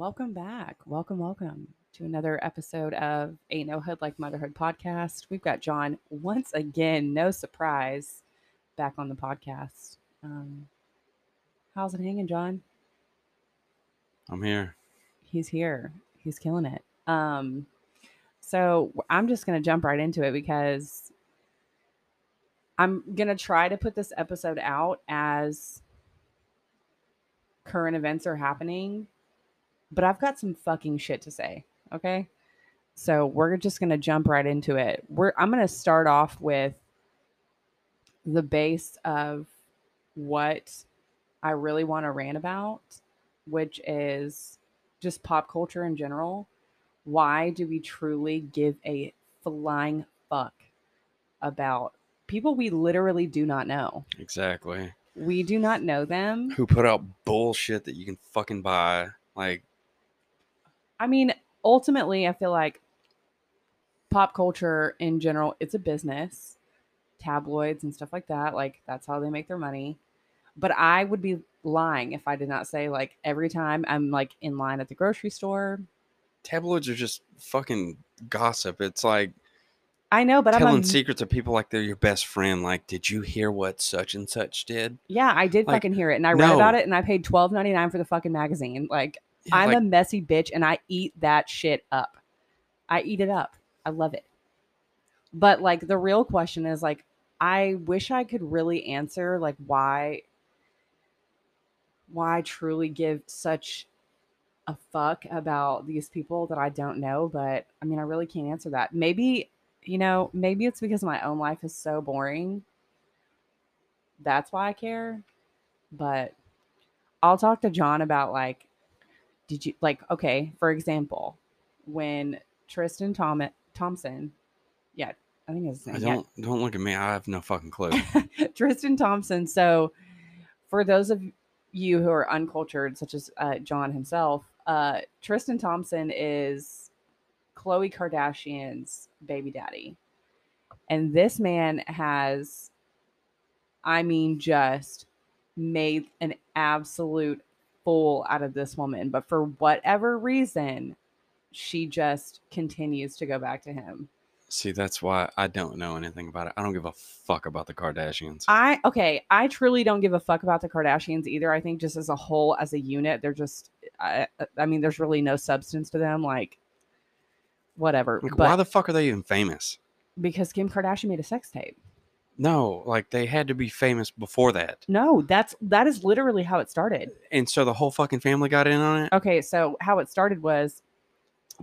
Welcome back. Welcome, welcome to another episode of Ain't No Hood Like Motherhood podcast. We've got John once again, no surprise, back on the podcast. Um, how's it hanging, John? I'm here. He's here. He's killing it. Um, so I'm just gonna jump right into it because I'm gonna try to put this episode out as current events are happening, but I've got some fucking shit to say. Okay. So we're just gonna jump right into it. We're I'm gonna start off with the base of what I really want to rant about, which is just pop culture in general. Why do we truly give a flying fuck about people we literally do not know? Exactly. We do not know them. Who put out bullshit that you can fucking buy? Like, I mean, ultimately, I feel like pop culture in general, it's a business, tabloids and stuff like that. Like, that's how they make their money. But I would be lying if I did not say, like, every time I'm like in line at the grocery store, tabloids are just fucking gossip. It's like I know, but I'm telling a, secrets of people like they're your best friend. Like, did you hear what such and such did? yeah, I did Like, fucking hear it, and I read no. about it, and I paid twelve ninety nine for the fucking magazine. Like, Yeah, I'm like, a messy bitch, and I eat that shit up. I eat it up. I love it. But like, the real question is like, I wish I could really answer like why, why truly give such a fuck about these people that I don't know. But I mean, I really can't answer that. Maybe, you know, maybe it's because my own life is so boring. That's why I care. But I'll talk to John about like, did you like, okay, for example, when Tristan Tom- Thompson, yeah, I think it's his I name. yeah, don't don't look at me. I have no fucking clue. Tristan Thompson. So, for those of you who are uncultured, such as uh, John himself, uh, Tristan Thompson is Khloe Kardashian's baby daddy. And this man has, I mean, just made an absolute fool out of this woman. But for whatever reason, she just continues to go back to him. See, that's why I don't know anything about it. I don't give a fuck about the Kardashians. I okay, I truly don't give a fuck about the Kardashians either. I think just as a whole, as a unit, they're just. I, uh, I mean, there's really no substance to them. Like, whatever. Like, but why the fuck are they even famous? because Kim Kardashian made a sex tape. No, like they had to be famous before that, No, that's that is literally how it started. and so the whole fucking family got in on it. Okay, so how it started was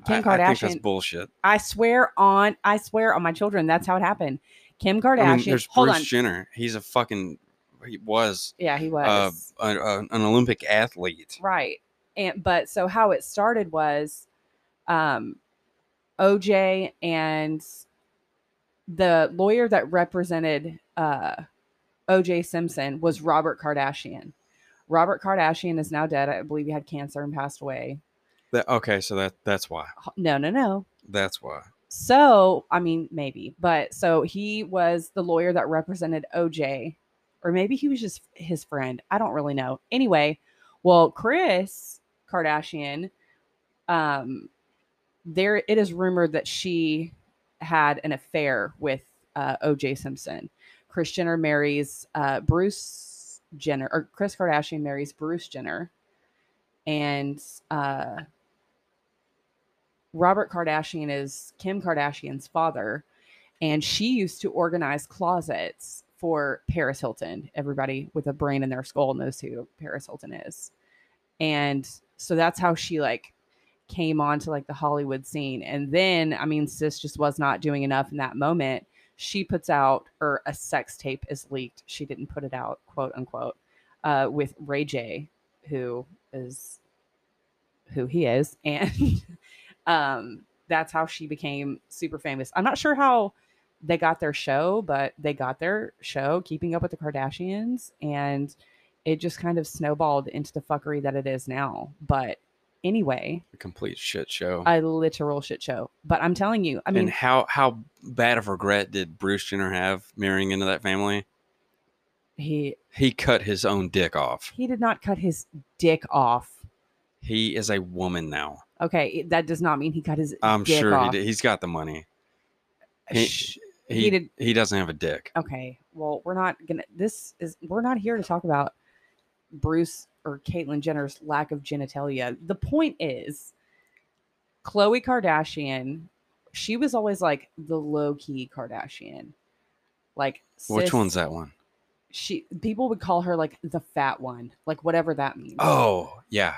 Kim I, Kardashian. I think that's bullshit. I swear on, I swear on my children, that's how it happened. Kim Kardashian. I mean, there's hold Bruce on. Jenner. He's a fucking. He was yeah, he uh, was. a, a- an Olympic athlete. Right. And but so how it started was um OJ and the lawyer that represented uh OJ Simpson was Robert Kardashian. Robert Kardashian is now dead. I believe he had cancer and passed away. That, okay, so that that's why. No, no, no. That's why. So, I mean, maybe, but so he was the lawyer that represented OJ, or maybe he was just his friend. I don't really know. Anyway, well, Kris Kardashian, um, there it is rumored that she had an affair with uh, OJ Simpson. Kris Jenner marries uh, Bruce Jenner, or Kris Kardashian marries Bruce Jenner, and uh, Robert Kardashian is Kim Kardashian's father, and she used to organize closets for Paris Hilton. Everybody with a brain in their skull knows who Paris Hilton is. And so that's how she like came onto like the Hollywood scene. And then, I mean, sis just was not doing enough in that moment. She puts out, or a sex tape is leaked. She didn't put it out, quote unquote, uh, with Ray J, who is who he is. And um, that's how she became super famous. I'm not sure how they got their show, but they got their show, Keeping Up with the Kardashians, and it just kind of snowballed into the fuckery that it is now. But anyway, A complete shit show. a literal shit show. But I'm telling you, I mean, and how how bad of regret did Bruce Jenner have marrying into that family? he He cut his own dick off. he did not cut his dick off. He is a woman now. Okay, that does not mean he got his. I'm sure he did. He's got the money. He, Sh- he, he did- he doesn't have a dick. okay, well, we're not gonna. This is we're not here to talk about Bruce or Caitlyn Jenner's lack of genitalia. The point is, Khloe Kardashian. She was always like the low key Kardashian. Like Which sis- one's that one? She people would call her like the fat one, like whatever that means. Oh, yeah.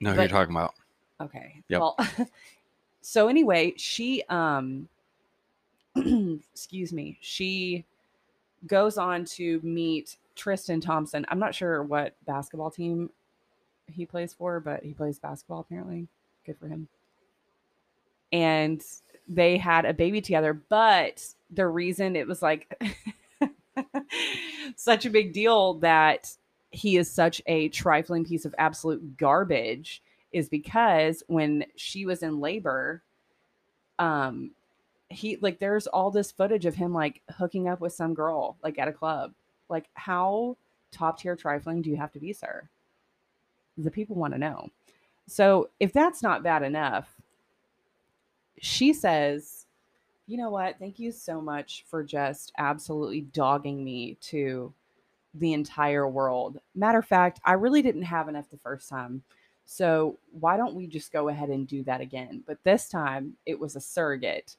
No, who you're talking about. Okay. Yep. Well, so anyway, she um excuse me, she goes on to meet Tristan Thompson. I'm not sure what basketball team he plays for, but he plays basketball apparently. Good for him. And they had a baby together, but the reason it was like such a big deal that he is such a trifling piece of absolute garbage is because when she was in labor, um, he like there's all this footage of him like hooking up with some girl like at a club. Like, how top tier trifling do you have to be, sir? The people want to know. So if that's not bad enough, she says, you know what? Thank you so much for just absolutely dogging me to the entire world. Matter of fact, I really didn't have enough the first time. So why don't we just go ahead and do that again? But this time it was a surrogate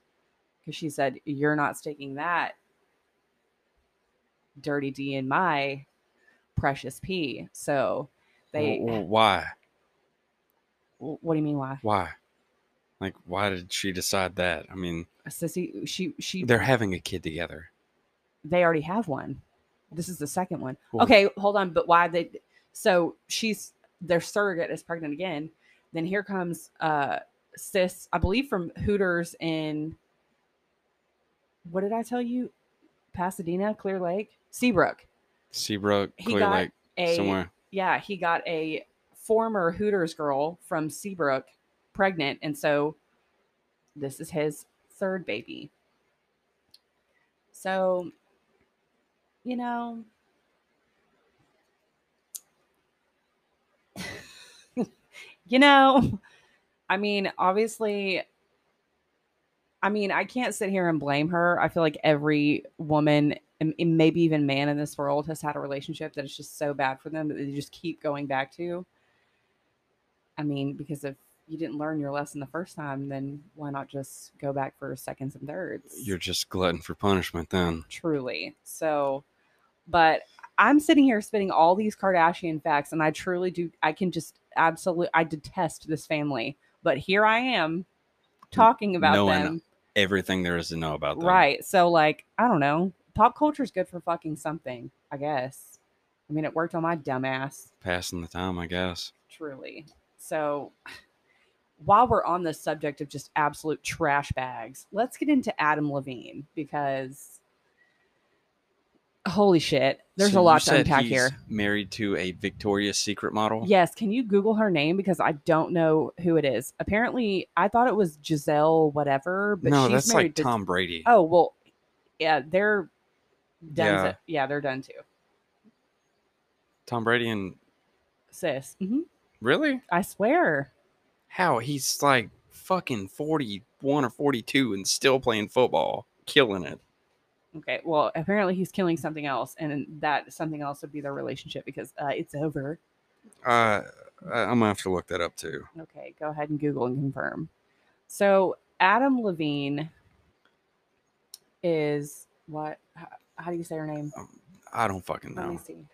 because she said, You're not sticking that dirty D in my precious P. So they, why? what do you mean, why? Why? Like, why did she decide that? I mean, Sissy, she, she, they're having a kid together. they already have one. This is the second one. Well- okay, hold on. But why they? So she's their surrogate is pregnant again. Then here comes uh sis, I believe from Hooters in. What did I tell you? Pasadena, Clear Lake, Seabrook. Seabrook, He Clear Lake, A somewhere. yeah, he got a former Hooters girl from Seabrook pregnant, and so this is his third baby. So, you know, you know, I mean, obviously, I mean, I can't sit here and blame her. I feel like every woman and maybe even man in this world has had a relationship that is just so bad for them that they just keep going back to. I mean, because if you didn't learn your lesson the first time, then why not just go back for seconds and thirds? You're just glutton for punishment then. truly. So, but I'm sitting here spitting all these Kardashian facts, and I truly do. I can just absolutely. I detest this family, but here I am talking about Knowing them. Everything there is to know about them. Right. So, like, I don't know. Pop culture is good for fucking something, I guess. I mean, it worked on my dumbass, Passing the time, I guess. truly. So, while we're on the subject of just absolute trash bags, let's get into Adam Levine because holy shit, there's So a lot to unpack here. Married to a Victoria's Secret model. Yes, can you Google her name because I don't know who it is. Apparently, I thought it was Gisele whatever, but no, she's that's married like to Tom Brady. Oh well, yeah, they're done. Yeah. Yeah, yeah they're done too. Tom Brady and Sis, hmm really? I swear. How he's like fucking forty-one or forty-two and still playing football, killing it. Okay, well, apparently he's killing something else, and that something else would be their relationship because uh, it's over. Uh, I'm gonna have to look that up too. Okay, go ahead and Google and confirm. So Adam Levine is what? How, how do you say her name? I don't fucking Let me know. see.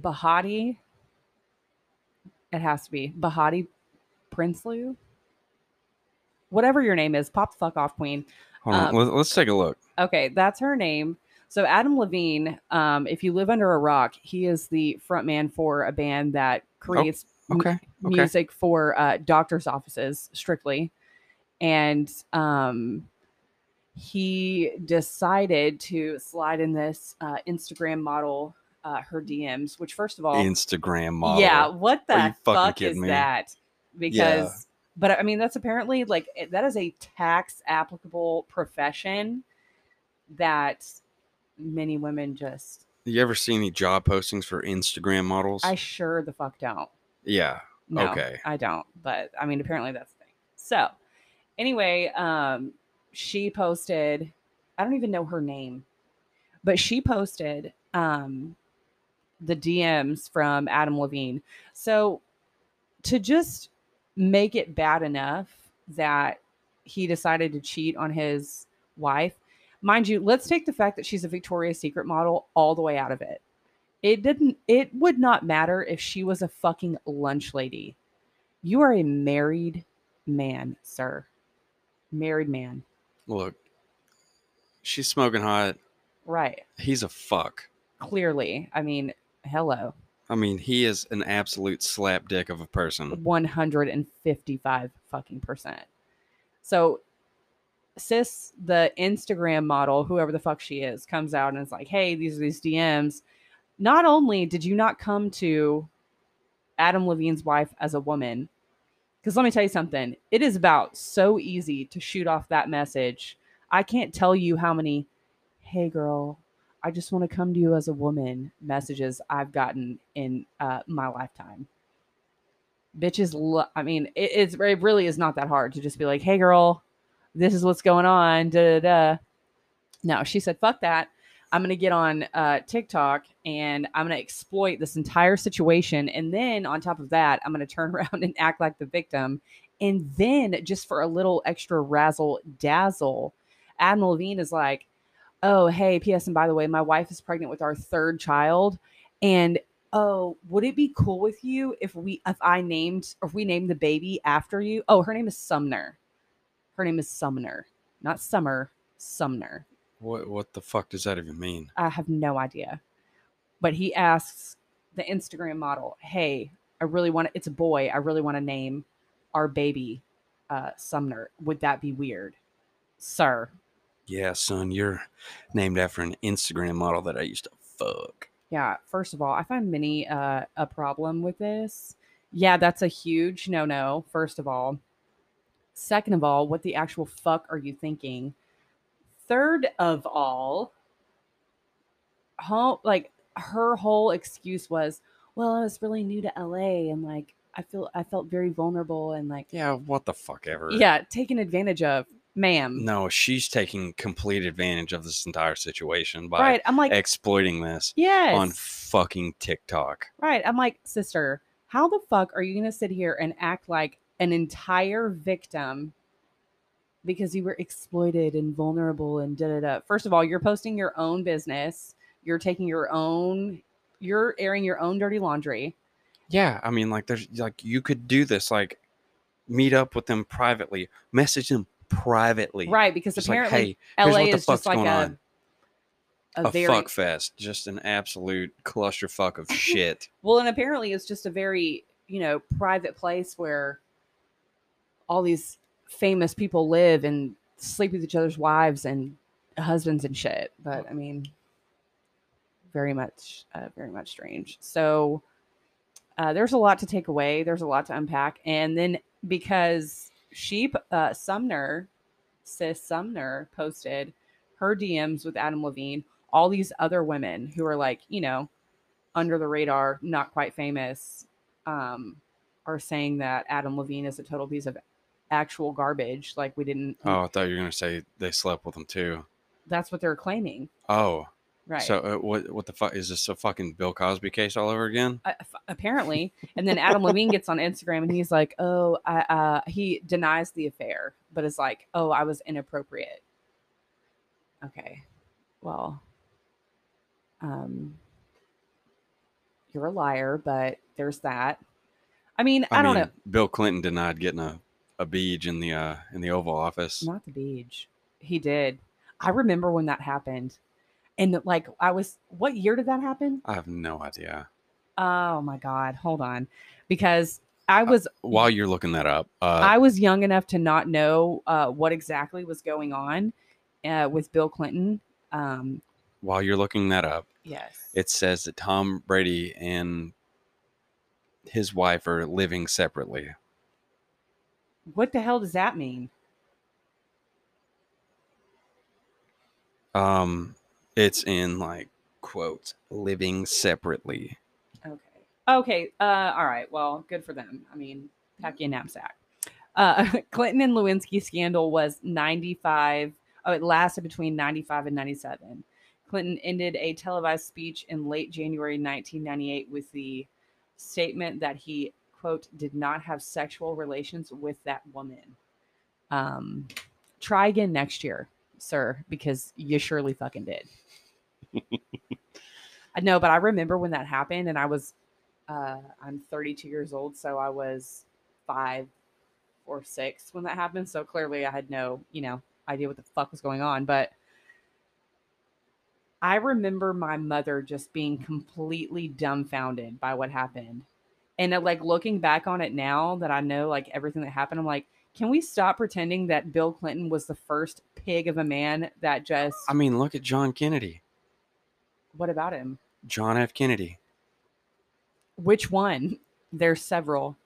Behati. It has to be Behati Prinsloo. Whatever your name is, pop the fuck off, Queen. Hold on, um, let, let's take a look. Okay, that's her name. So Adam Levine, um, if you live under a rock, he is the frontman for a band that creates m- Okay, okay. music for uh, doctors' offices strictly, and um, he decided to slide in this uh, Instagram model uh, her DMs. Which, first of all, Instagram model. yeah, what the Are you fucking fuck is me? that? Because, but I mean, that's apparently like that is a tax applicable profession that many women just. You ever see any job postings for Instagram models? I sure the fuck don't. yeah, No, Okay. I don't. But I mean, apparently that's the thing. So, anyway, um, she posted. I don't even know her name, but she posted um, the DMs from Adam Levine. So, to just make it bad enough that he decided to cheat on his wife, mind you, let's take the fact that she's a Victoria's Secret model all the way out of it. It didn't, it would not matter if she was a fucking lunch lady. You are a married man, sir. Married man. Look, she's smoking hot. Right. He's a fuck. Clearly. I mean, hello. I mean, he is an absolute slap dick of a person. 155 fucking percent. So sis, the Instagram model, whoever the fuck she is, comes out and is like, hey, these are these DMs. Not only did you not come to Adam Levine's wife as a woman, because let me tell you something, it is about so easy to shoot off that message. I can't tell you how many, hey girl, I just want to come to you as a woman messages I've gotten in uh, my lifetime. Bitches, lo- I mean, it, it's it really is not that hard to just be like, hey girl, this is what's going on. Da da da. No, she said, fuck that. I'm going to get on uh, TikTok and I'm going to exploit this entire situation. And then on top of that, I'm going to turn around and act like the victim. And then just for a little extra razzle dazzle, Adam Levine is like, oh, hey, P.S. And by the way, my wife is pregnant with our third child. And oh, would it be cool with you if we, if I named, or if we named the baby after you? Oh, her name is Sumner. Her name is Sumner, not Summer, Sumner. What what the fuck does that even mean? I have no idea. But he asks the Instagram model, "Hey, I really want to, it's a boy. I really want to name our baby uh, Sumner. Would that be weird, sir?" Yeah, son, you're named after an Instagram model that I used to fuck. Yeah. First of all, I find many uh, a problem with this. Yeah, that's a huge no no. First of all. Second of all, what the actual fuck are you thinking? Third of all, home like her whole excuse was, well, I was really new to LA and like I feel I felt very vulnerable and like Yeah, what the fuck ever. yeah, taken advantage of, ma'am. No, she's taking complete advantage of this entire situation by right. I'm like, exploiting this yes. on fucking TikTok. Right. I'm like, sister, how the fuck are you going to sit here and act like an entire victim because you were exploited and vulnerable and da da da? First of all, you're posting your own business. You're taking your own, you're airing your own dirty laundry. Yeah, I mean, like, there's like you could do this, like, meet up with them privately, message them privately, Right. Because Just like, apparently hey, LA is just like a, a, a very, fuck fest, just an absolute clusterfuck of shit. well, and apparently it's just a very, you know, private place where all these famous people live and sleep with each other's wives and husbands and shit. But I mean, very much, uh, very much strange. So uh, there's a lot to take away. There's a lot to unpack. And then because she, uh, Sumner, sis Sumner, posted her DMs with Adam Levine, all these other women who are like, you know, under the radar, not quite famous, um, are saying that Adam Levine is a total piece of actual garbage. Like we didn't. Oh, I thought you were gonna say they slept with him too. That's what they're claiming, Oh, right? so uh, what? What the fuck is this? A fucking Bill Cosby case all over again? uh, apparently. And then Adam Levine gets on Instagram and he's like, "Oh, I, uh, he denies the affair, but is like, oh, I was inappropriate." Okay, well, um, you're a liar, but there's that. I mean, I, don't mean, know. Bill Clinton denied getting a a beach in the uh in the Oval Office. Not the beach. He did. I remember when that happened, and like I was. What year did that happen? I have no idea. Oh my god! Hold on, because I was While you're looking that up, uh, I was young enough to not know uh, what exactly was going on uh, with Bill Clinton. Um, while you're looking that up, yes. it says that Tom Brady and his wife are living separately. what the hell does that mean? Um, it's in like quotes, living separately. Okay. Okay. Uh, all right. Well, good for them. I mean, pack your knapsack. Uh, Clinton and Lewinsky scandal was 95. Oh, it lasted between 95 and 97. Clinton ended a televised speech in late January 1998 with the statement that he, quote, did not have sexual relations with that woman. Um, try again next year, sir, because you surely fucking did. I know, but I remember when that happened, and I was, uh, I'm 32 years old, so I was five or six when that happened. So clearly, I had no, you know, idea what the fuck was going on. But I remember my mother just being completely dumbfounded by what happened. And uh, like looking back on it now that I know like everything that happened, I'm like, can we stop pretending that Bill Clinton was the first pig of a man that just I mean, look at John Kennedy. what about him? John F. Kennedy. Which one? There's several.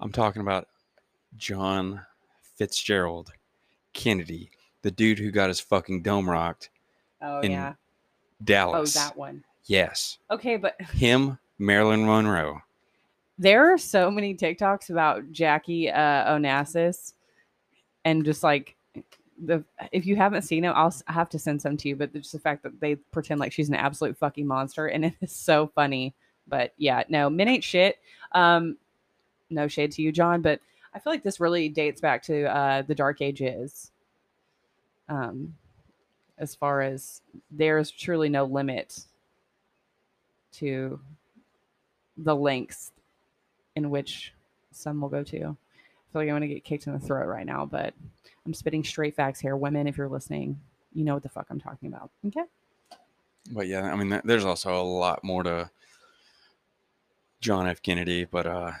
I'm talking about John Fitzgerald Kennedy, the dude who got his fucking dome rocked, Oh In yeah. Oh, Dallas. Oh, that one. Yes. Okay, but Him, Marilyn Monroe. There are so many TikToks about Jackie uh, Onassis, and just like the if you haven't seen it, I'll I have to send some to you. But just the fact that they pretend like she's an absolute fucking monster, and it is so funny. But yeah, no, men ain't shit. Um, no shade to you, John, but I feel like this really dates back to uh, the Dark Ages. Um, as far as there's truly no limit to the lengths in which some will go to. I feel like I'm gonna get kicked in the throat right now, but I'm spitting straight facts here. Women, if you're listening, you know what the fuck I'm talking about. Okay. But yeah, I mean, there's also a lot more to John F. Kennedy, but uh,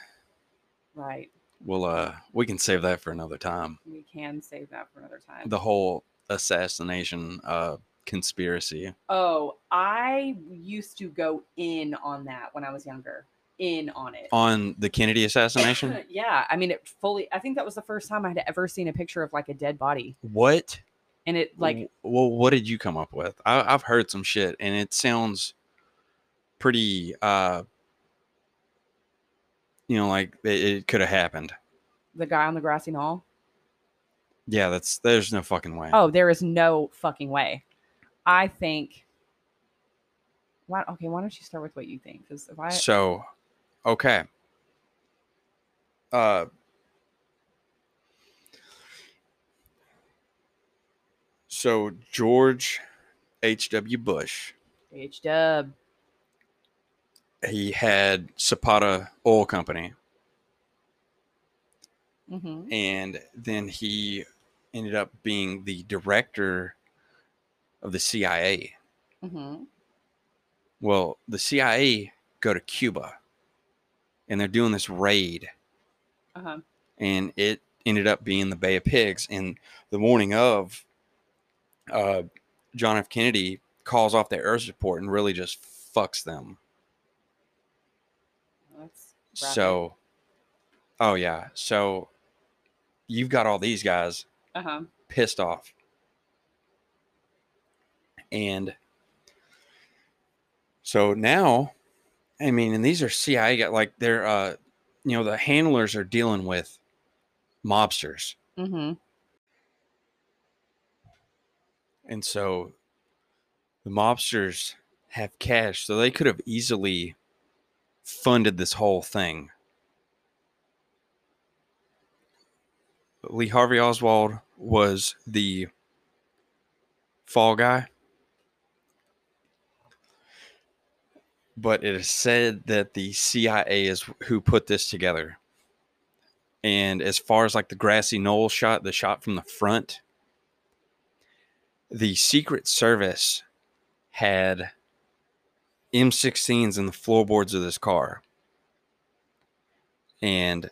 Right. we'll uh, we can save that for another time. We can save that for another time. The whole assassination uh, conspiracy. oh, I used to go in on that when I was younger. In on it. on the Kennedy assassination. yeah. I mean, it fully, I think that was the first time I had ever seen a picture of like a dead body. what? And it, like, well, what did you come up with? I, I've heard some shit, and it sounds pretty. uh You know, like it, it could have happened. the guy on the grassy knoll. Yeah, that's there's no fucking way. Oh, there is no fucking way. I think. Why, okay, why don't you start with what you think? Because if I So, okay. Uh, so George H.W. Bush, H Dub, he had Zapata Oil Company, mm-hmm. and then he ended up being the director of the CIA. Mm-hmm. Well, the CIA go to Cuba, and they're doing this raid Uh huh. and it ended up being the Bay of Pigs. And the morning of, uh, John F. Kennedy calls off their air support and really just fucks them. That's. So, oh yeah, so you've got all these guys uh huh. pissed off, and so now, I mean, and these are CIA like they're, uh, you know, the handlers are dealing with mobsters. Mm-hmm. And so the mobsters have cash, so they could have easily funded this whole thing. Lee Harvey Oswald was the fall guy. But it is said that the CIA is who put this together. And as far as like the grassy knoll shot, the shot from the front, the Secret Service had M16s in the floorboards of this car. And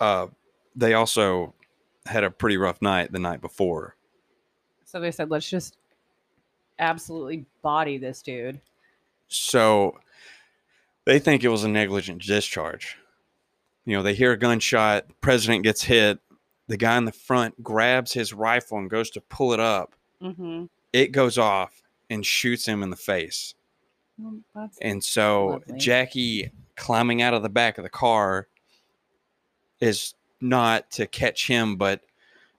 uh, they also had a pretty rough night the night before. So they said, let's just absolutely body this dude. So they think it was a negligent discharge. You know, they hear a gunshot, the president gets hit, the guy in the front grabs his rifle and goes to pull it up. Mm-hmm. It goes off, and shoots him in the face. Well, And so Lovely. Jackie climbing out of the back of the car is not to catch him, but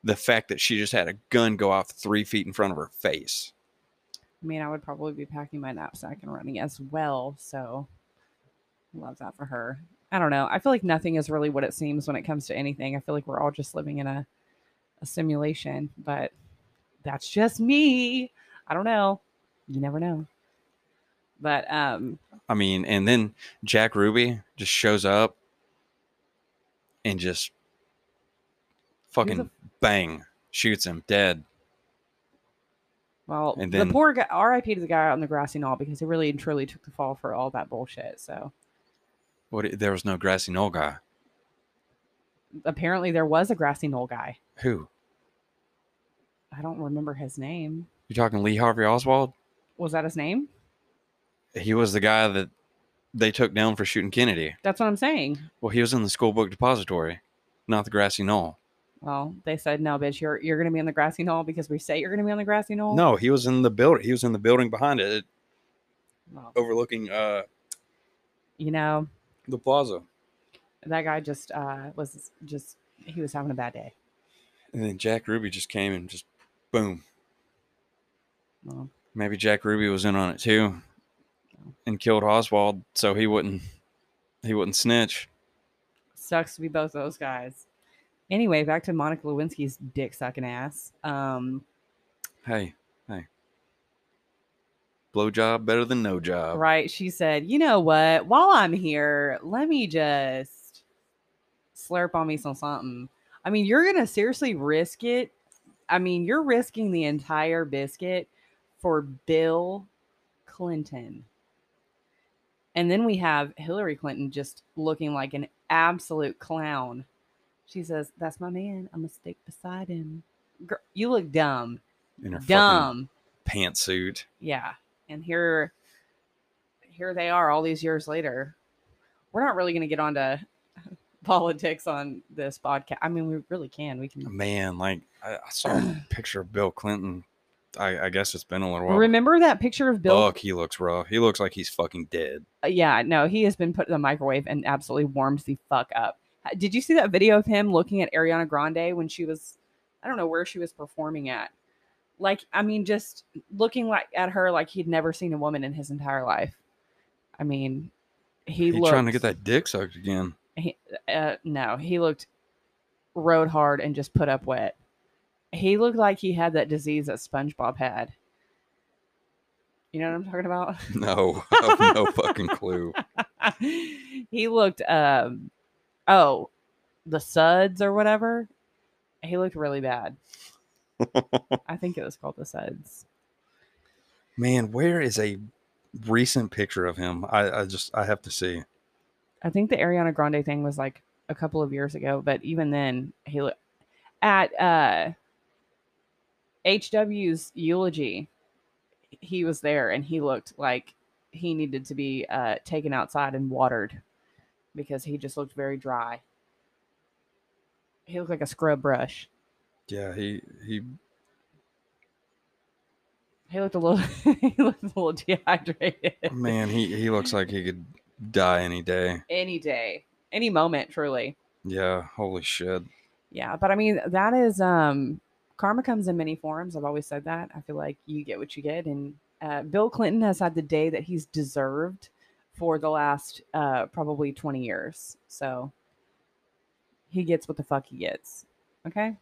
the fact that she just had a gun go off three feet in front of her face. I mean, I would probably be packing my knapsack and running as well. So, love that for her. I don't know. I feel like nothing is really what it seems when it comes to anything. I feel like we're all just living in a, a simulation, but that's just me. I don't know. You never know. But um, I mean, and then Jack Ruby just shows up and just fucking bang shoots him dead. Well, And the poor guy, RIP to the guy out on the grassy knoll because he really and truly took the fall for all that bullshit. So What? There was no grassy knoll guy. apparently there was a grassy knoll guy. Who? I don't remember his name. You're talking Lee Harvey Oswald? Was that his name? He was the guy that they took down for shooting Kennedy. That's what I'm saying. Well, he was in the school book depository, not the grassy knoll. Well, they said no, bitch. You're you're gonna be on the grassy knoll because we say you're gonna be on the grassy knoll. No, he was in the building. He was in the building behind it, Well, overlooking uh you know the plaza. that guy just uh was just he was having a bad day. And then Jack Ruby just came and just boom. Well, Maybe Jack Ruby was in on it too, and killed Oswald, so he wouldn't he wouldn't snitch. sucks to be both those guys. Anyway, back to Monica Lewinsky's dick sucking ass. Um, Hey, hey, blow job better than no job. right? She said, "You know what? While I'm here, let me just slurp on me some something." I mean, you're gonna seriously risk it. I mean, you're risking the entire biscuit for Bill Clinton. And then we have Hillary Clinton just looking like an absolute clown. She says, "That's my man. I'm gonna stick beside him." Girl, you look dumb, In her dumb. pantsuit. Yeah. And here here they are all these years later. We're not really going to get onto politics on this podcast. I mean, we really can. We can Man, like I, I saw a picture of Bill Clinton. I, I guess it's been a little while. remember that picture of Bill. Fuck, he looks rough. He looks like he's fucking dead. Uh, Yeah, no, he has been put in the microwave and absolutely warms the fuck up. Did you see that video of him looking at Ariana Grande when she was, I don't know where she was performing at? Like, I mean, just looking like at her like he'd never seen a woman in his entire life. I mean, he, He looked trying to get that dick sucked again. uh, no, he looked rode hard and just put up wet. He looked like he had that disease that SpongeBob had. You know what I'm talking about? No, I have no fucking clue. he looked um oh, the suds or whatever. He looked really bad. I think it was called the suds. Man, where is a recent picture of him? I, I just I have to see. I think the Ariana Grande thing was like a couple of years ago, but even then he looked at uh HW's eulogy. He was there and he looked like he needed to be uh taken outside and watered because he just looked very dry. He looked like a scrub brush. Yeah, he he He looked a little he looked a little dehydrated. man, he he looks like he could die any day. Any day, any moment, truly. Yeah, holy shit. Yeah, but I mean that is um karma comes in many forms. I've always said that. I feel like you get what you get and uh, Bill Clinton has had the day that he's deserved for the last uh probably 20 years. So he gets what the fuck he gets. Okay?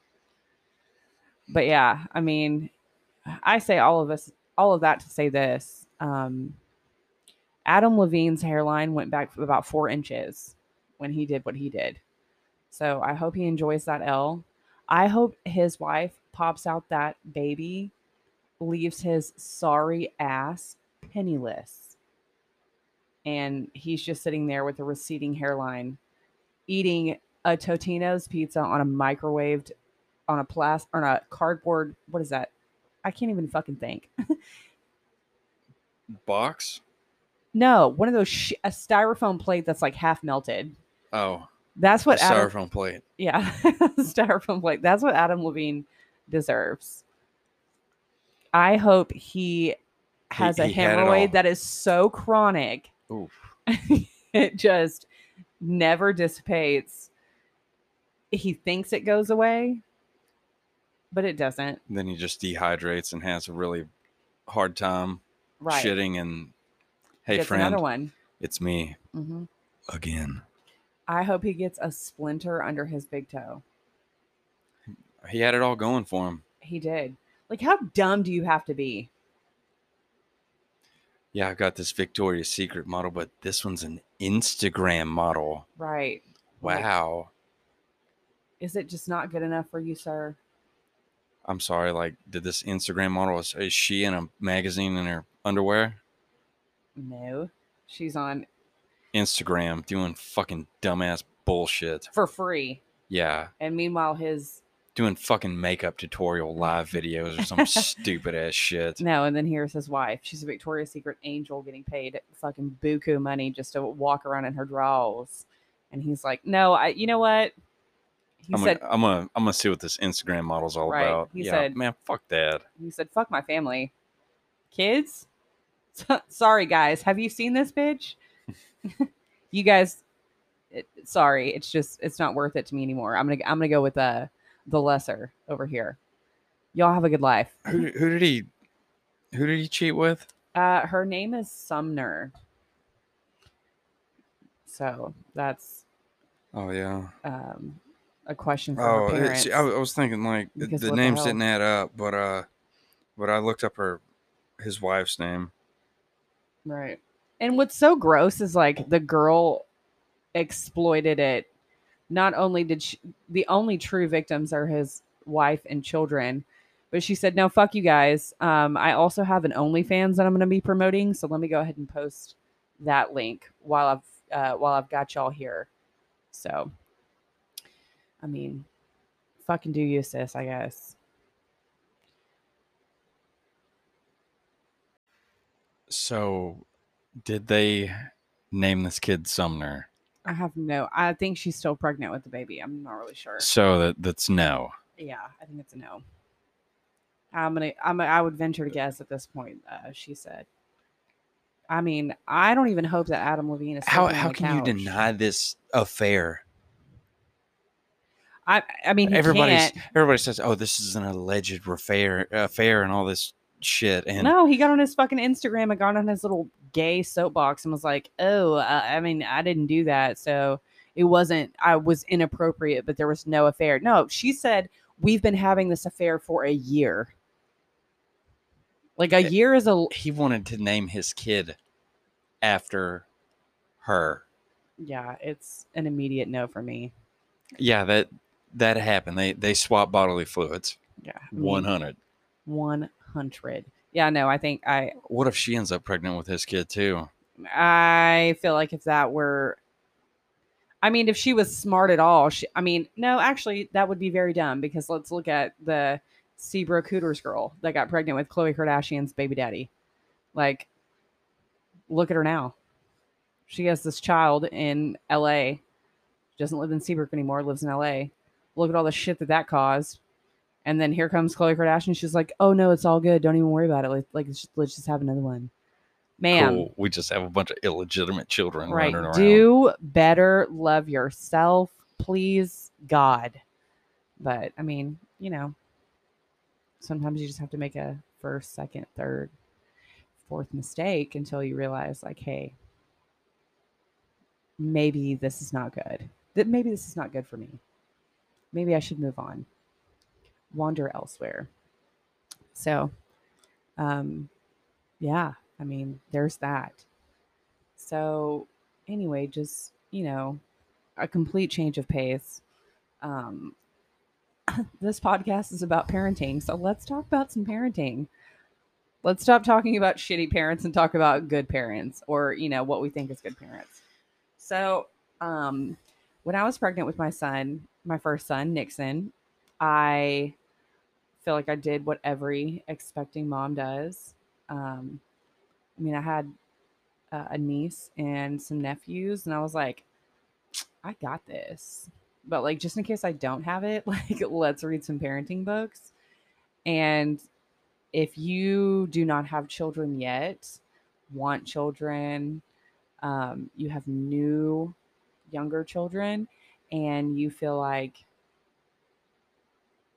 But yeah, I mean I say all of us all of that to say this. Um Adam Levine's hairline went back about 4 inches when he did what he did. So I hope he enjoys that L. I hope his wife pops out that baby, leaves his sorry ass penniless. And he's just sitting there with a receding hairline, eating a Totino's pizza on a microwaved, on a plastic, on a cardboard. What is that? I can't even fucking think. Box? No, one of those sh- a styrofoam plate that's like half melted. Oh, That's a what Adam, styrofoam plate. Yeah, styrofoam plate. That's what Adam Levine deserves. I hope he has a he it all. hemorrhoid that is so chronic. it just never dissipates. He thinks it goes away, but it doesn't. Then he just dehydrates and has a really hard time Right. shitting. And hey, Gets friend, another one. it's me hmm again. I hope he gets a splinter under his big toe. He had it all going for him. He did. Like, how dumb do you have to be? Yeah, I got this Victoria's Secret model, but this one's an Instagram model. Right. Like, Wow. is it just not good enough for you, sir? I'm sorry. Like, did this Instagram model is, is she in a magazine in her underwear? No. She's on Instagram doing fucking dumbass bullshit. for free. Yeah, And meanwhile, his doing fucking makeup tutorial live videos or some stupid ass shit. no, and then here's his wife. She's a Victoria's Secret angel getting paid fucking buku money just to walk around in her drawers. And he's like, No, I you know what? He I'm said gonna, I'm gonna I'm gonna see what this Instagram model's all Right, about. he yeah, said- man, fuck that. he said, Fuck my family. Kids? sorry guys. Have you seen this bitch? you guys it, sorry, it's just it's not worth it to me anymore. I'm gonna I'm gonna go with uh the lesser over here. Y'all have a good life. Who did- who did he who did he cheat with? Uh, her name is Sumner. So that's Oh yeah. um, a question for Oh, her parents. I, I was thinking like Because the what the names didn't add up, but uh, but I looked up her his wife's name. right. And what's so gross is like the girl exploited it. Not only did she, the only true victims are his wife and children, but she said, "No, fuck you guys. Um, I also have an OnlyFans that I'm going to be promoting, so let me go ahead and post that link while I've uh, while I've got y'all here." So, I mean, fucking do you, sis? I guess. So, did they name this kid Sumner? I have no. I think she's still pregnant with the baby. I'm not really sure. So that that's no. Yeah, I think it's a no. I'm gonna. I'm. I would venture to guess at this point. Uh, she said. I mean, I don't even hope that Adam Levine is. How how can you deny this affair? I. I mean, he everybody says, "Oh, this is an alleged affair, affair, and all this shit." And no, he got on his fucking Instagram and got on his little gay soapbox and was like, "Oh, uh, I mean, I didn't do that, so it wasn't. I was inappropriate, but there was no affair." No, she said we've been having this affair for a year. Like a Eh, year is a he wanted to name his kid after her. yeah. It's an immediate no for me. Yeah, that that happened. They they swap bodily fluids. Yeah, I mean, One hundred. One hundred. Yeah, no, I think I What if she ends up pregnant with his kid too? I feel like if that were I mean, if she was smart at all, she I mean, no, actually that would be very dumb because let's look at the Seabrook Hooters girl that got pregnant with Khloe Kardashian's baby daddy. Like, look at her now. She has this child in LA. She doesn't live in Seabrook anymore, lives in LA. Look at all the shit that that caused. And then here comes Khloe Kardashian. She's like, "Oh no, it's all good. Don't even worry about it. Like, like let's just, let's just have another one." Ma'am, Cool. We just have a bunch of illegitimate children right? running around. Do better. Love yourself, please, God. But I mean, you know, sometimes you just have to make a first, second, third, fourth mistake until you realize, like, hey, maybe this is not good. That maybe this is not good for me. Maybe I should move on, wander elsewhere. So, um, yeah, I mean, there's that. So, anyway, just you know, a complete change of pace. Um, this podcast is about parenting, so let's talk about some parenting. Let's stop talking about shitty parents and talk about good parents, or you know, what we think is good parents. So, um, when I was pregnant with my son, my first son, Nixon, I feel like I did what every expecting mom does. Um, I mean, I had uh, a niece and some nephews, and I was like, I got this. But like, just in case I don't have it, like, let's read some parenting books. And if you do not have children yet, want children, um, you have new younger children, and you feel like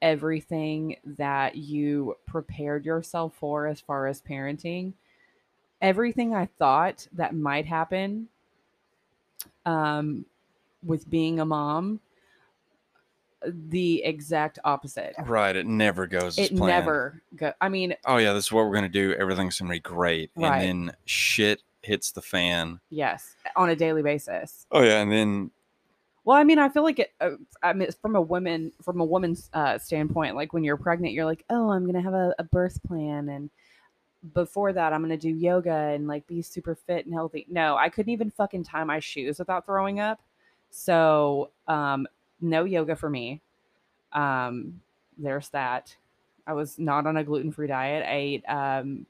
everything that you prepared yourself for as far as parenting, everything I thought that might happen um, with being a mom, the exact opposite. Right. It never goes as It planned. never go. I mean, Oh yeah, this is what we're gonna do. Everything's gonna be great, Right. and then shit hits the fan. yes, on a daily basis. Oh yeah, and then Well, I mean, I feel like it. Uh, I mean, from a woman, from a woman's uh, standpoint, like when you're pregnant, you're like, oh, I'm gonna have a, a birth plan, and before that, I'm gonna do yoga and like be super fit and healthy. No, I couldn't even fucking tie my shoes without throwing up. So, um, no yoga for me. Um, there's that. I was not on a gluten free diet. I ate um,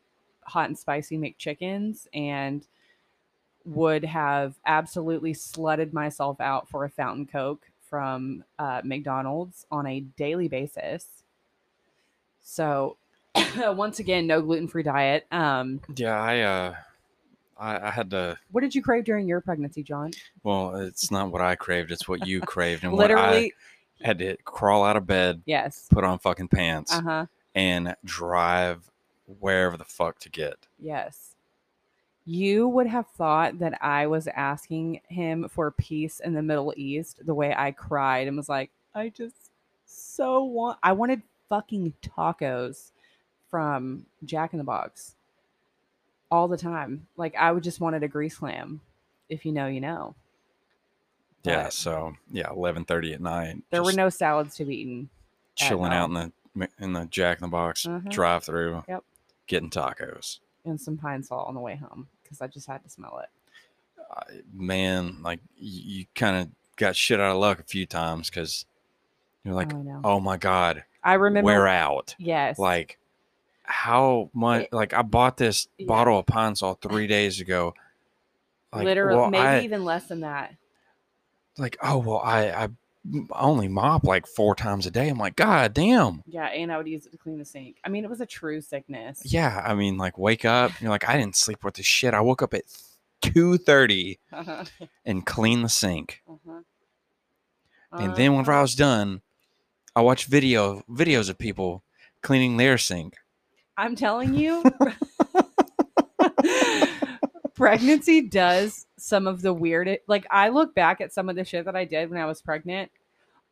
hot and spicy McChickens and would have absolutely slutted myself out for a fountain coke from uh, McDonald's on a daily basis. So, once again, no gluten free diet. Um, yeah, I uh, I, I had to. what did you crave during your pregnancy, Jon? Well, it's not what I craved; it's what you craved, and what Literally, I had to crawl out of bed, yes. put on fucking pants, Uh huh. and drive wherever the fuck to get. Yes. You would have thought that I was asking him for peace in the Middle East the way I cried and was like, I just so want I wanted fucking tacos from Jack in the Box all the time. Like I would just wanted a grease clam. If you know, you know. Yeah, But so yeah, eleven thirty at night. there were no salads to be eaten. chilling out in the in the Jack in the Box Mhm. drive through. Yep. Getting tacos. and some pine sol on the way home because I just had to smell it. I- man, like you, you kind of got shit out of luck a few times because you're like, oh, oh my god, I remember. we're out. Yes. Like, how much? It- like, I bought this Yeah. bottle of Pine Sol three days ago. Like, literally, well, maybe I- even less than that. like, oh well, I I only mop like four times a day. I'm like, god damn. Yeah, and I would use it to clean the sink. I mean, it was a true sickness. Yeah, I mean, like, wake up. You're like, I didn't sleep worth this shit. I woke up at two thirty Uh-huh. and clean the sink. uh-huh. And then whenever I Uh-huh. was done, I watched video videos of people cleaning their sink. I'm telling you, pregnancy does some of the weirdest. Like, I look back at some of the shit that I did when I was pregnant.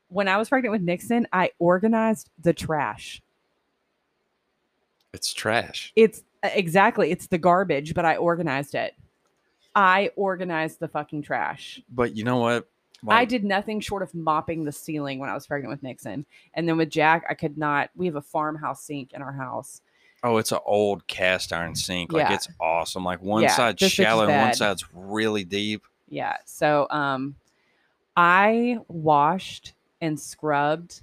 When I was pregnant with Nixon, I organized the trash. It's trash. It's exactly, it's the garbage, but I organized it. I organized the fucking trash. But you know what? I did nothing short of mopping the ceiling when I was pregnant with Nixon. And then with Jack, I could not. We have a farmhouse sink in our house. Oh, it's an old cast iron sink. Like Yeah. it's awesome. Like one Yeah, side's this bitch is shallow and one side's really deep. Yeah. So um I washed and scrubbed.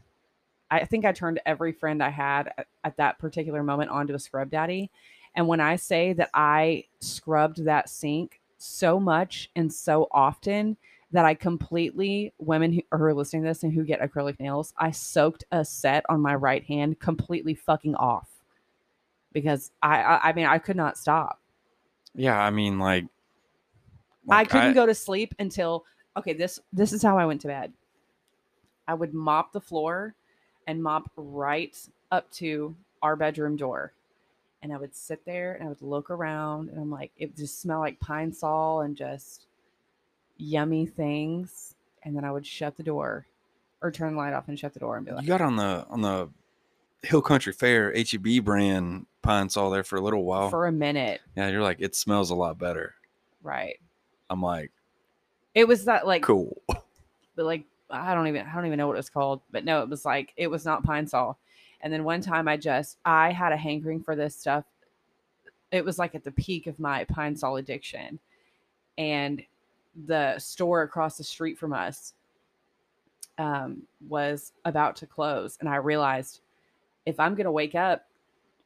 I think I turned every friend I had at, at that particular moment onto a scrub daddy. And when I say that I scrubbed that sink so much and so often that I completely women who are listening to this and who get acrylic nails, I soaked a set on my right hand completely fucking off because I I, I mean I could not stop. Yeah, I mean, like, I couldn't go to sleep until okay, this this is how I went to bed. I would mop the floor and mop right up to our bedroom door. And I would sit there and I would look around and I'm like, it just smell like pine sol and just yummy things. And then I would shut the door or turn the light off and shut the door and be like, You got on the on the Hill Country Fair HEB brand pine sol there for a little while. for a minute. yeah, you're like, it smells a lot better. Right. I'm like, It was that like cool. but like I don't even I don't even know what it was called, but no, it was like it was not pine sol. And then one time I just I had a hankering for this stuff. It was like at the peak of my pine sol addiction. And the store across the street from us um, was about to close. And I realized if I'm going to wake up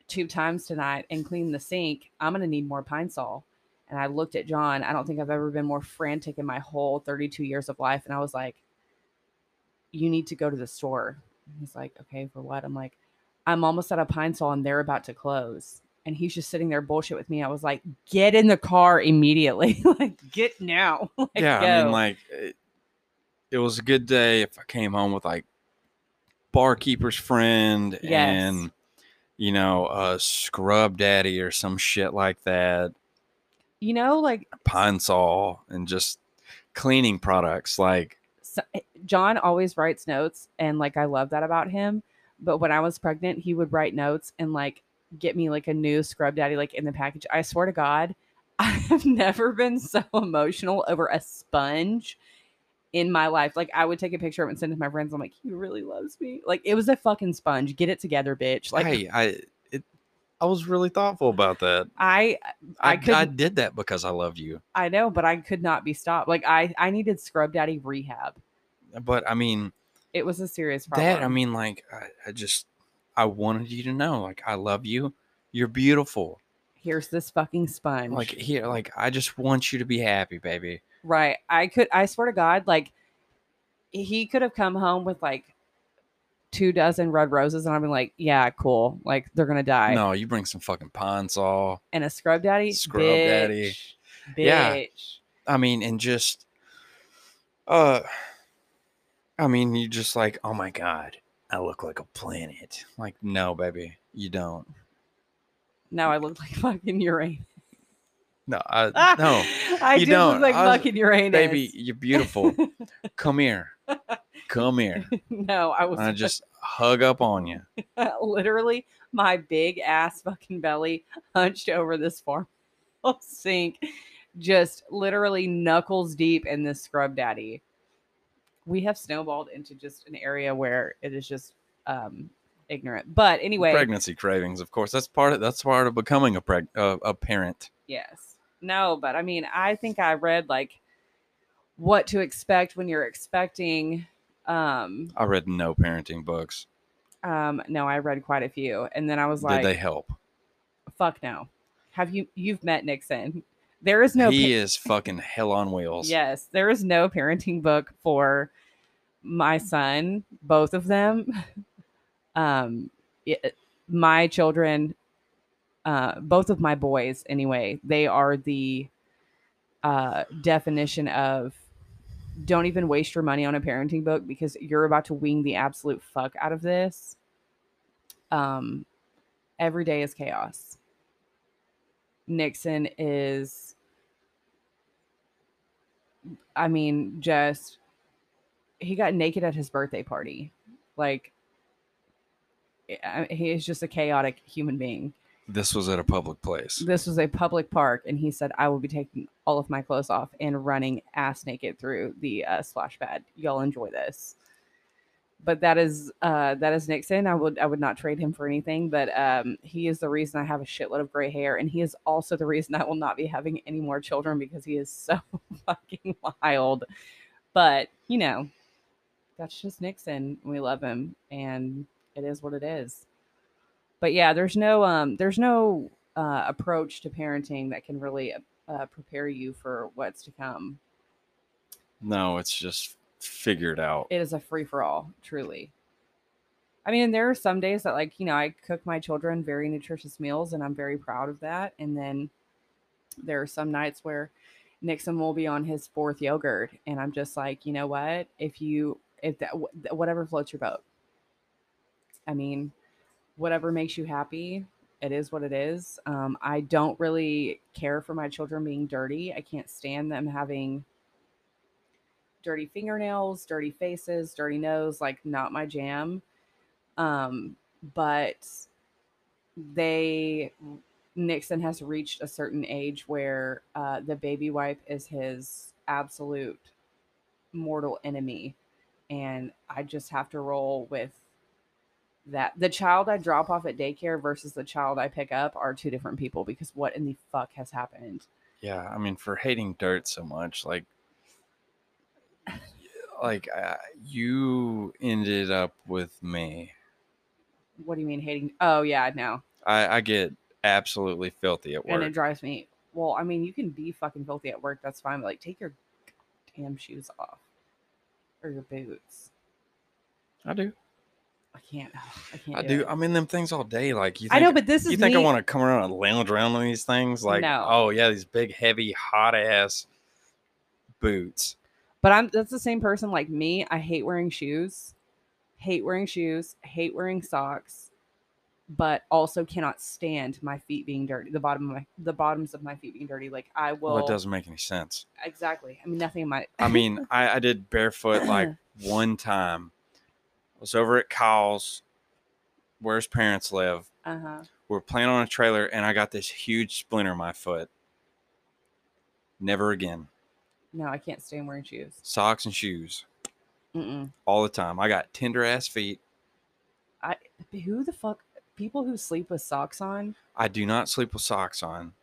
two times tonight and clean the sink, I'm going to need more pine sol. And I looked at Jon. I don't think I've ever been more frantic in my whole 32 years of life. And I was like, You need to go to the store. And he's like, Okay, for what? I'm like, I'm almost at a Pine Sol and they're about to close. And he's just sitting there bullshit with me. I was like, get in the car immediately. like, get now. Like, yeah, I mean, like it, it was a good day if I came home with like barkeeper's friend Yes. and you know a scrub daddy or some shit like that, you know, like pine sol and just cleaning products. Like so, Jon always writes notes, and like I love that about him. But when I was pregnant, he would write notes and like get me like a new scrub daddy like in the package. I swear to God, I have never been so emotional over a sponge in my life. Like I would take a picture of it and send it to my friends. I'm like, he really loves me. Like it was a fucking sponge. Get it together, bitch. Like hey, I it, I was really thoughtful about that. I I I, I, did that because I loved you. I know, but I could not be stopped. Like I I needed scrub daddy rehab. But I mean, It was a serious problem. that I mean, like I, I just I wanted you to know, like I love you. You're beautiful. here's this fucking sponge. Like here, like I just want you to be happy, baby. Right. I could I swear to God, like he could have come home with like two dozen red roses and I'd be like, yeah, cool. Like they're gonna die. No, you bring some fucking pine sol. And a scrub daddy? Scrub daddy. Bitch. Yeah. I mean, and just uh I mean, you just like, oh my god, I look like a planet. Like, no, baby, you don't. Now I look like fucking Uranus. No, I ah, no, I you do don't. look like I fucking Uranus. baby, you're beautiful. Come here. Come here. no, I was I just hug up on you. literally my big ass fucking belly hunched over this farm sink, just literally knuckles deep in this scrub daddy. We have snowballed into just an area where it is just um ignorant. But anyway, Pregnancy cravings, of course. That's part of that's part of becoming a preg- uh, a parent. yes. No, but I mean, I think I read like what to expect when you're expecting um I read no parenting books. um no, I read quite a few and then I was like, Did they help? fuck no. Have you you've met Nixon? There is no he pa- is fucking hell on wheels. Yes, there is no parenting book for my son, both of them. Um it, my children uh both of my boys anyway, they are the uh definition of don't even waste your money on a parenting book because you're about to wing the absolute fuck out of this. Um every day is chaos. Nixon is I mean, just he got naked at his birthday party. Like he is just a chaotic human being. This was at a public place. This was a public park, and he said, "I will be taking all of my clothes off and running ass naked through the uh, splash pad. Y'all enjoy this." But that is uh, that is Nixon. I would I would not trade him for anything. But um, he is the reason I have a shitload of gray hair, and he is also the reason I will not be having any more children because he is so fucking wild. But you know, that's just Nixon. We love him, and it is what it is but yeah there's no um there's no uh, approach to parenting that can really uh, prepare you for what's to come No, it's just figured out. it is a free-for-all truly. I mean there are some days that like you know i cook my children very nutritious meals and i'm very proud of that and then there are some nights where nixon will be on his fourth yogurt and i'm just like you know what? If you if that whatever floats your boat. I mean whatever makes you happy it is what it is. Um, i don't really care for my children being dirty. I can't stand them having dirty fingernails dirty faces dirty nose like not my jam. Um, but they nixon has reached a certain age where uh, the baby wipe is his absolute mortal enemy. And i just have to roll with that. The child I drop off at daycare versus the child I pick up are two different people because what in the fuck has happened? Yeah, I mean, for hating dirt so much, like, like uh, you ended up with me. What do you mean hating? Oh yeah, no. I, I get absolutely filthy at work, And it drives me. Well, I mean, you can be fucking filthy at work. That's fine. But like, take your damn shoes off or your boots. I do. I can't. I can't. I do. do. I'm in them things all day. Like you. I know, but this is you think I want to come around and lounge around on these things? Like, No. oh yeah, these big, heavy, hot ass boots. But I'm that's the same person like me. I hate wearing shoes. Hate wearing shoes. Hate wearing socks. But also cannot stand my feet being dirty. The bottom of my the bottoms of my feet being dirty. Like I will. Well, it doesn't make any sense. exactly. I mean, nothing in my. I mean, I, I did barefoot like one time. I was over at Kyle's, where his parents live. Uh huh. We are playing on a trailer, and I got this huge splinter in my foot. Never again. No, I can't stand wearing shoes. Socks and shoes Mm-mm. all the time. I got tender ass feet. I Who the fuck? People who sleep with socks on. I do not sleep with socks on.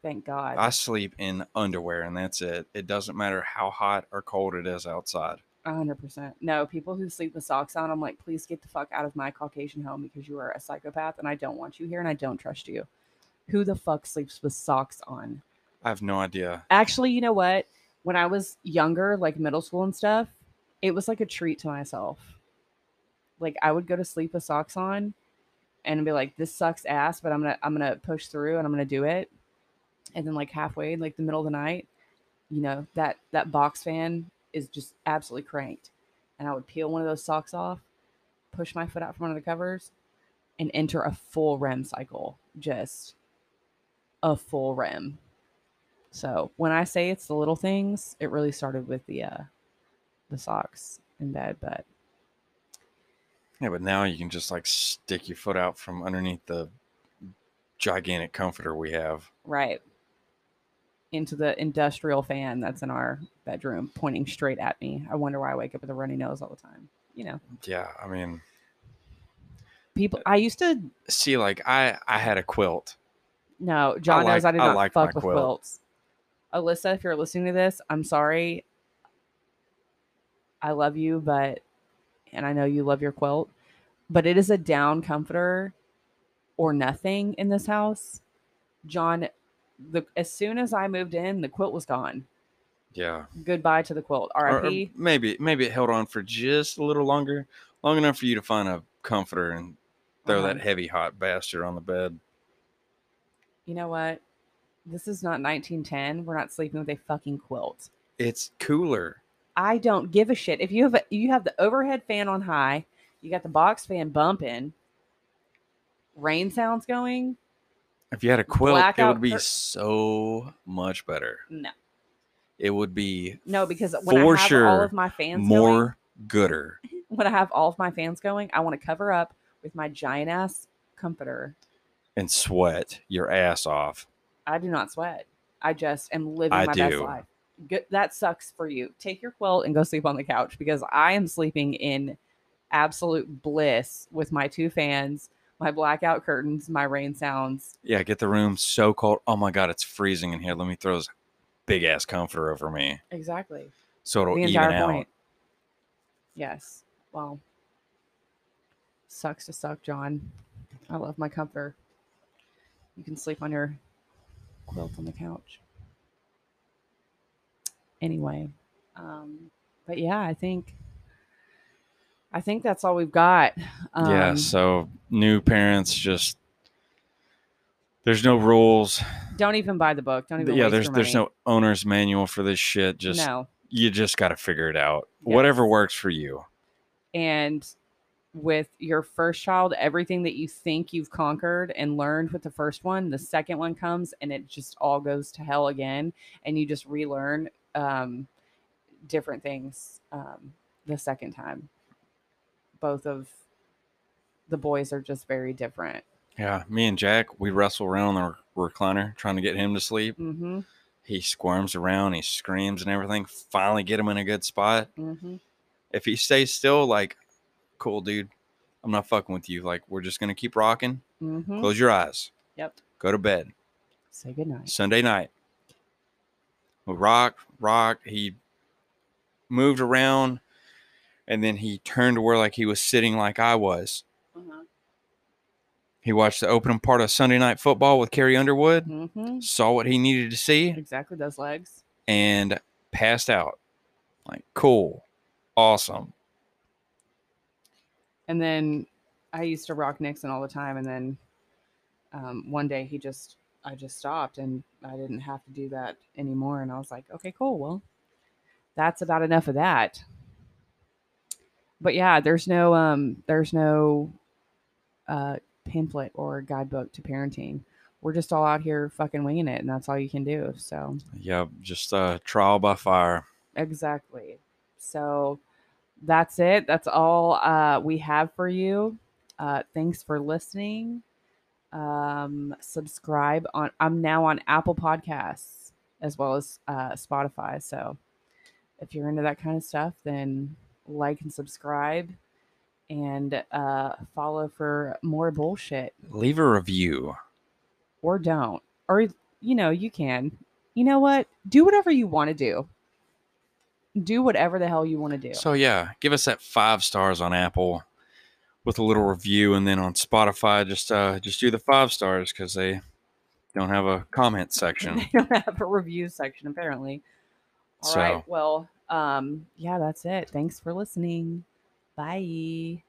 Thank God. I sleep in underwear, and that's it. It doesn't matter how hot or cold it is outside. A hundred percent. No, people who sleep with socks on, I'm like, please get the fuck out of my Caucasian home because you are a psychopath and I don't want you here and I don't trust you. Who the fuck sleeps with socks on? I have no idea. Actually, you know what? When I was younger, like middle school and stuff, it was like a treat to myself. Like I would go to sleep with socks on and be like, this sucks ass, but I'm gonna I'm gonna push through and I'm gonna do it. And then like halfway, like the middle of the night, you know, that that box fan is just absolutely cranked. And I would peel one of those socks off, push my foot out from under the covers, and enter a full REM cycle. Just a full REM. So when I say it's the little things, it really started with the uh the socks in bed, but Yeah, but now you can just like stick your foot out from underneath the gigantic comforter we have. right into the industrial fan that's in our bedroom pointing straight at me. I wonder why I wake up with a runny nose all the time. You know, Yeah, I mean, people I used to see, like I I had a quilt. no, Jon knows I like- do I not like fuck with quilt. quilts. Alyssa, if you're listening to this, I'm sorry. I love you, but and I know you love your quilt, but it is a down comforter or nothing in this house. Jon, the as soon as I moved in, the quilt was gone. Yeah, Goodbye to the quilt. R.I.P. maybe maybe it held on for just a little longer, long enough for you to find a comforter and throw Uh-huh. that heavy hot bastard on the bed. You know what? This is not 1910. We're not sleeping with a fucking quilt. It's cooler. I don't give a shit. If you have a, you have the overhead fan on high, you got the box fan bumping, rain sounds going. If you had a quilt, it would be so much better. No, It would be no, because when For I have all sure, of my fans more gooder. when I have all of my fans going, I want to cover up with my giant ass comforter. and sweat your ass off. I do not sweat. I just am living I my best do. life. Good, that sucks for you. Take your quilt and go sleep on the couch because I am sleeping in absolute bliss with my two fans, my blackout curtains, my rain sounds. Yeah, get the room so cold. Oh my god, it's freezing in here. Let me throw this big ass comforter over me Exactly. so it'll the even entire out. point. Yes. Well, sucks to suck, Jon. I love my comforter. You can sleep on your quilt on the couch. Anyway, um, but yeah, I think I think that's all we've got. Um, yeah, so new parents just there's no rules. don't even buy the book. Don't even. yeah, there's there's no owner's manual for this shit. Just no. you just got to figure it out. Whatever works for you. and with your first child everything that you think you've conquered and learned with the first one the second one comes and it just all goes to hell again and you just relearn um, different things um, the second time both of the boys are just very different Yeah, me and Jack, we wrestle around on the recliner trying to get him to sleep. mm-hmm, He squirms around, he screams and everything. Finally, get him in a good spot. mm-hmm. If he stays still, like, cool, dude. I'm not fucking with you. Like, we're just gonna keep rocking. Mm-hmm. Close your eyes. Yep. Go to bed. say goodnight Sunday night. We rock, rock. He moved around, and then he turned to where like he was sitting like I was. uh-huh. He watched the opening part of Sunday Night Football with Carrie Underwood. mm-hmm. Saw what he needed to see. exactly those legs and passed out. Like, cool, awesome. And then I used to rock Nixon all the time, and then um, one day he just I just stopped, and I didn't have to do that anymore. And I was like, okay, cool. Well, that's about enough of that. But yeah, there's no um, there's no uh, pamphlet or guidebook to parenting. We're just all out here fucking winging it, and that's all you can do. So Yep, just uh, trial by fire. Exactly. So that's it. That's all uh, we have for you. Uh, thanks for listening. Um, subscribe on. I'm now on Apple Podcasts as well as uh, Spotify. So if you're into that kind of stuff, then like and subscribe and uh, follow for more bullshit Leave a review. or don't. Or, you know, you can. You know what? Do whatever you want to do. Do whatever the hell you want to do. So yeah, give us that five stars on Apple with a little review, and then on Spotify, just uh, just do the five stars because they don't have a comment section. they don't have a review section, apparently. All right. So- Well, um, yeah, that's it. Thanks for listening. Bye.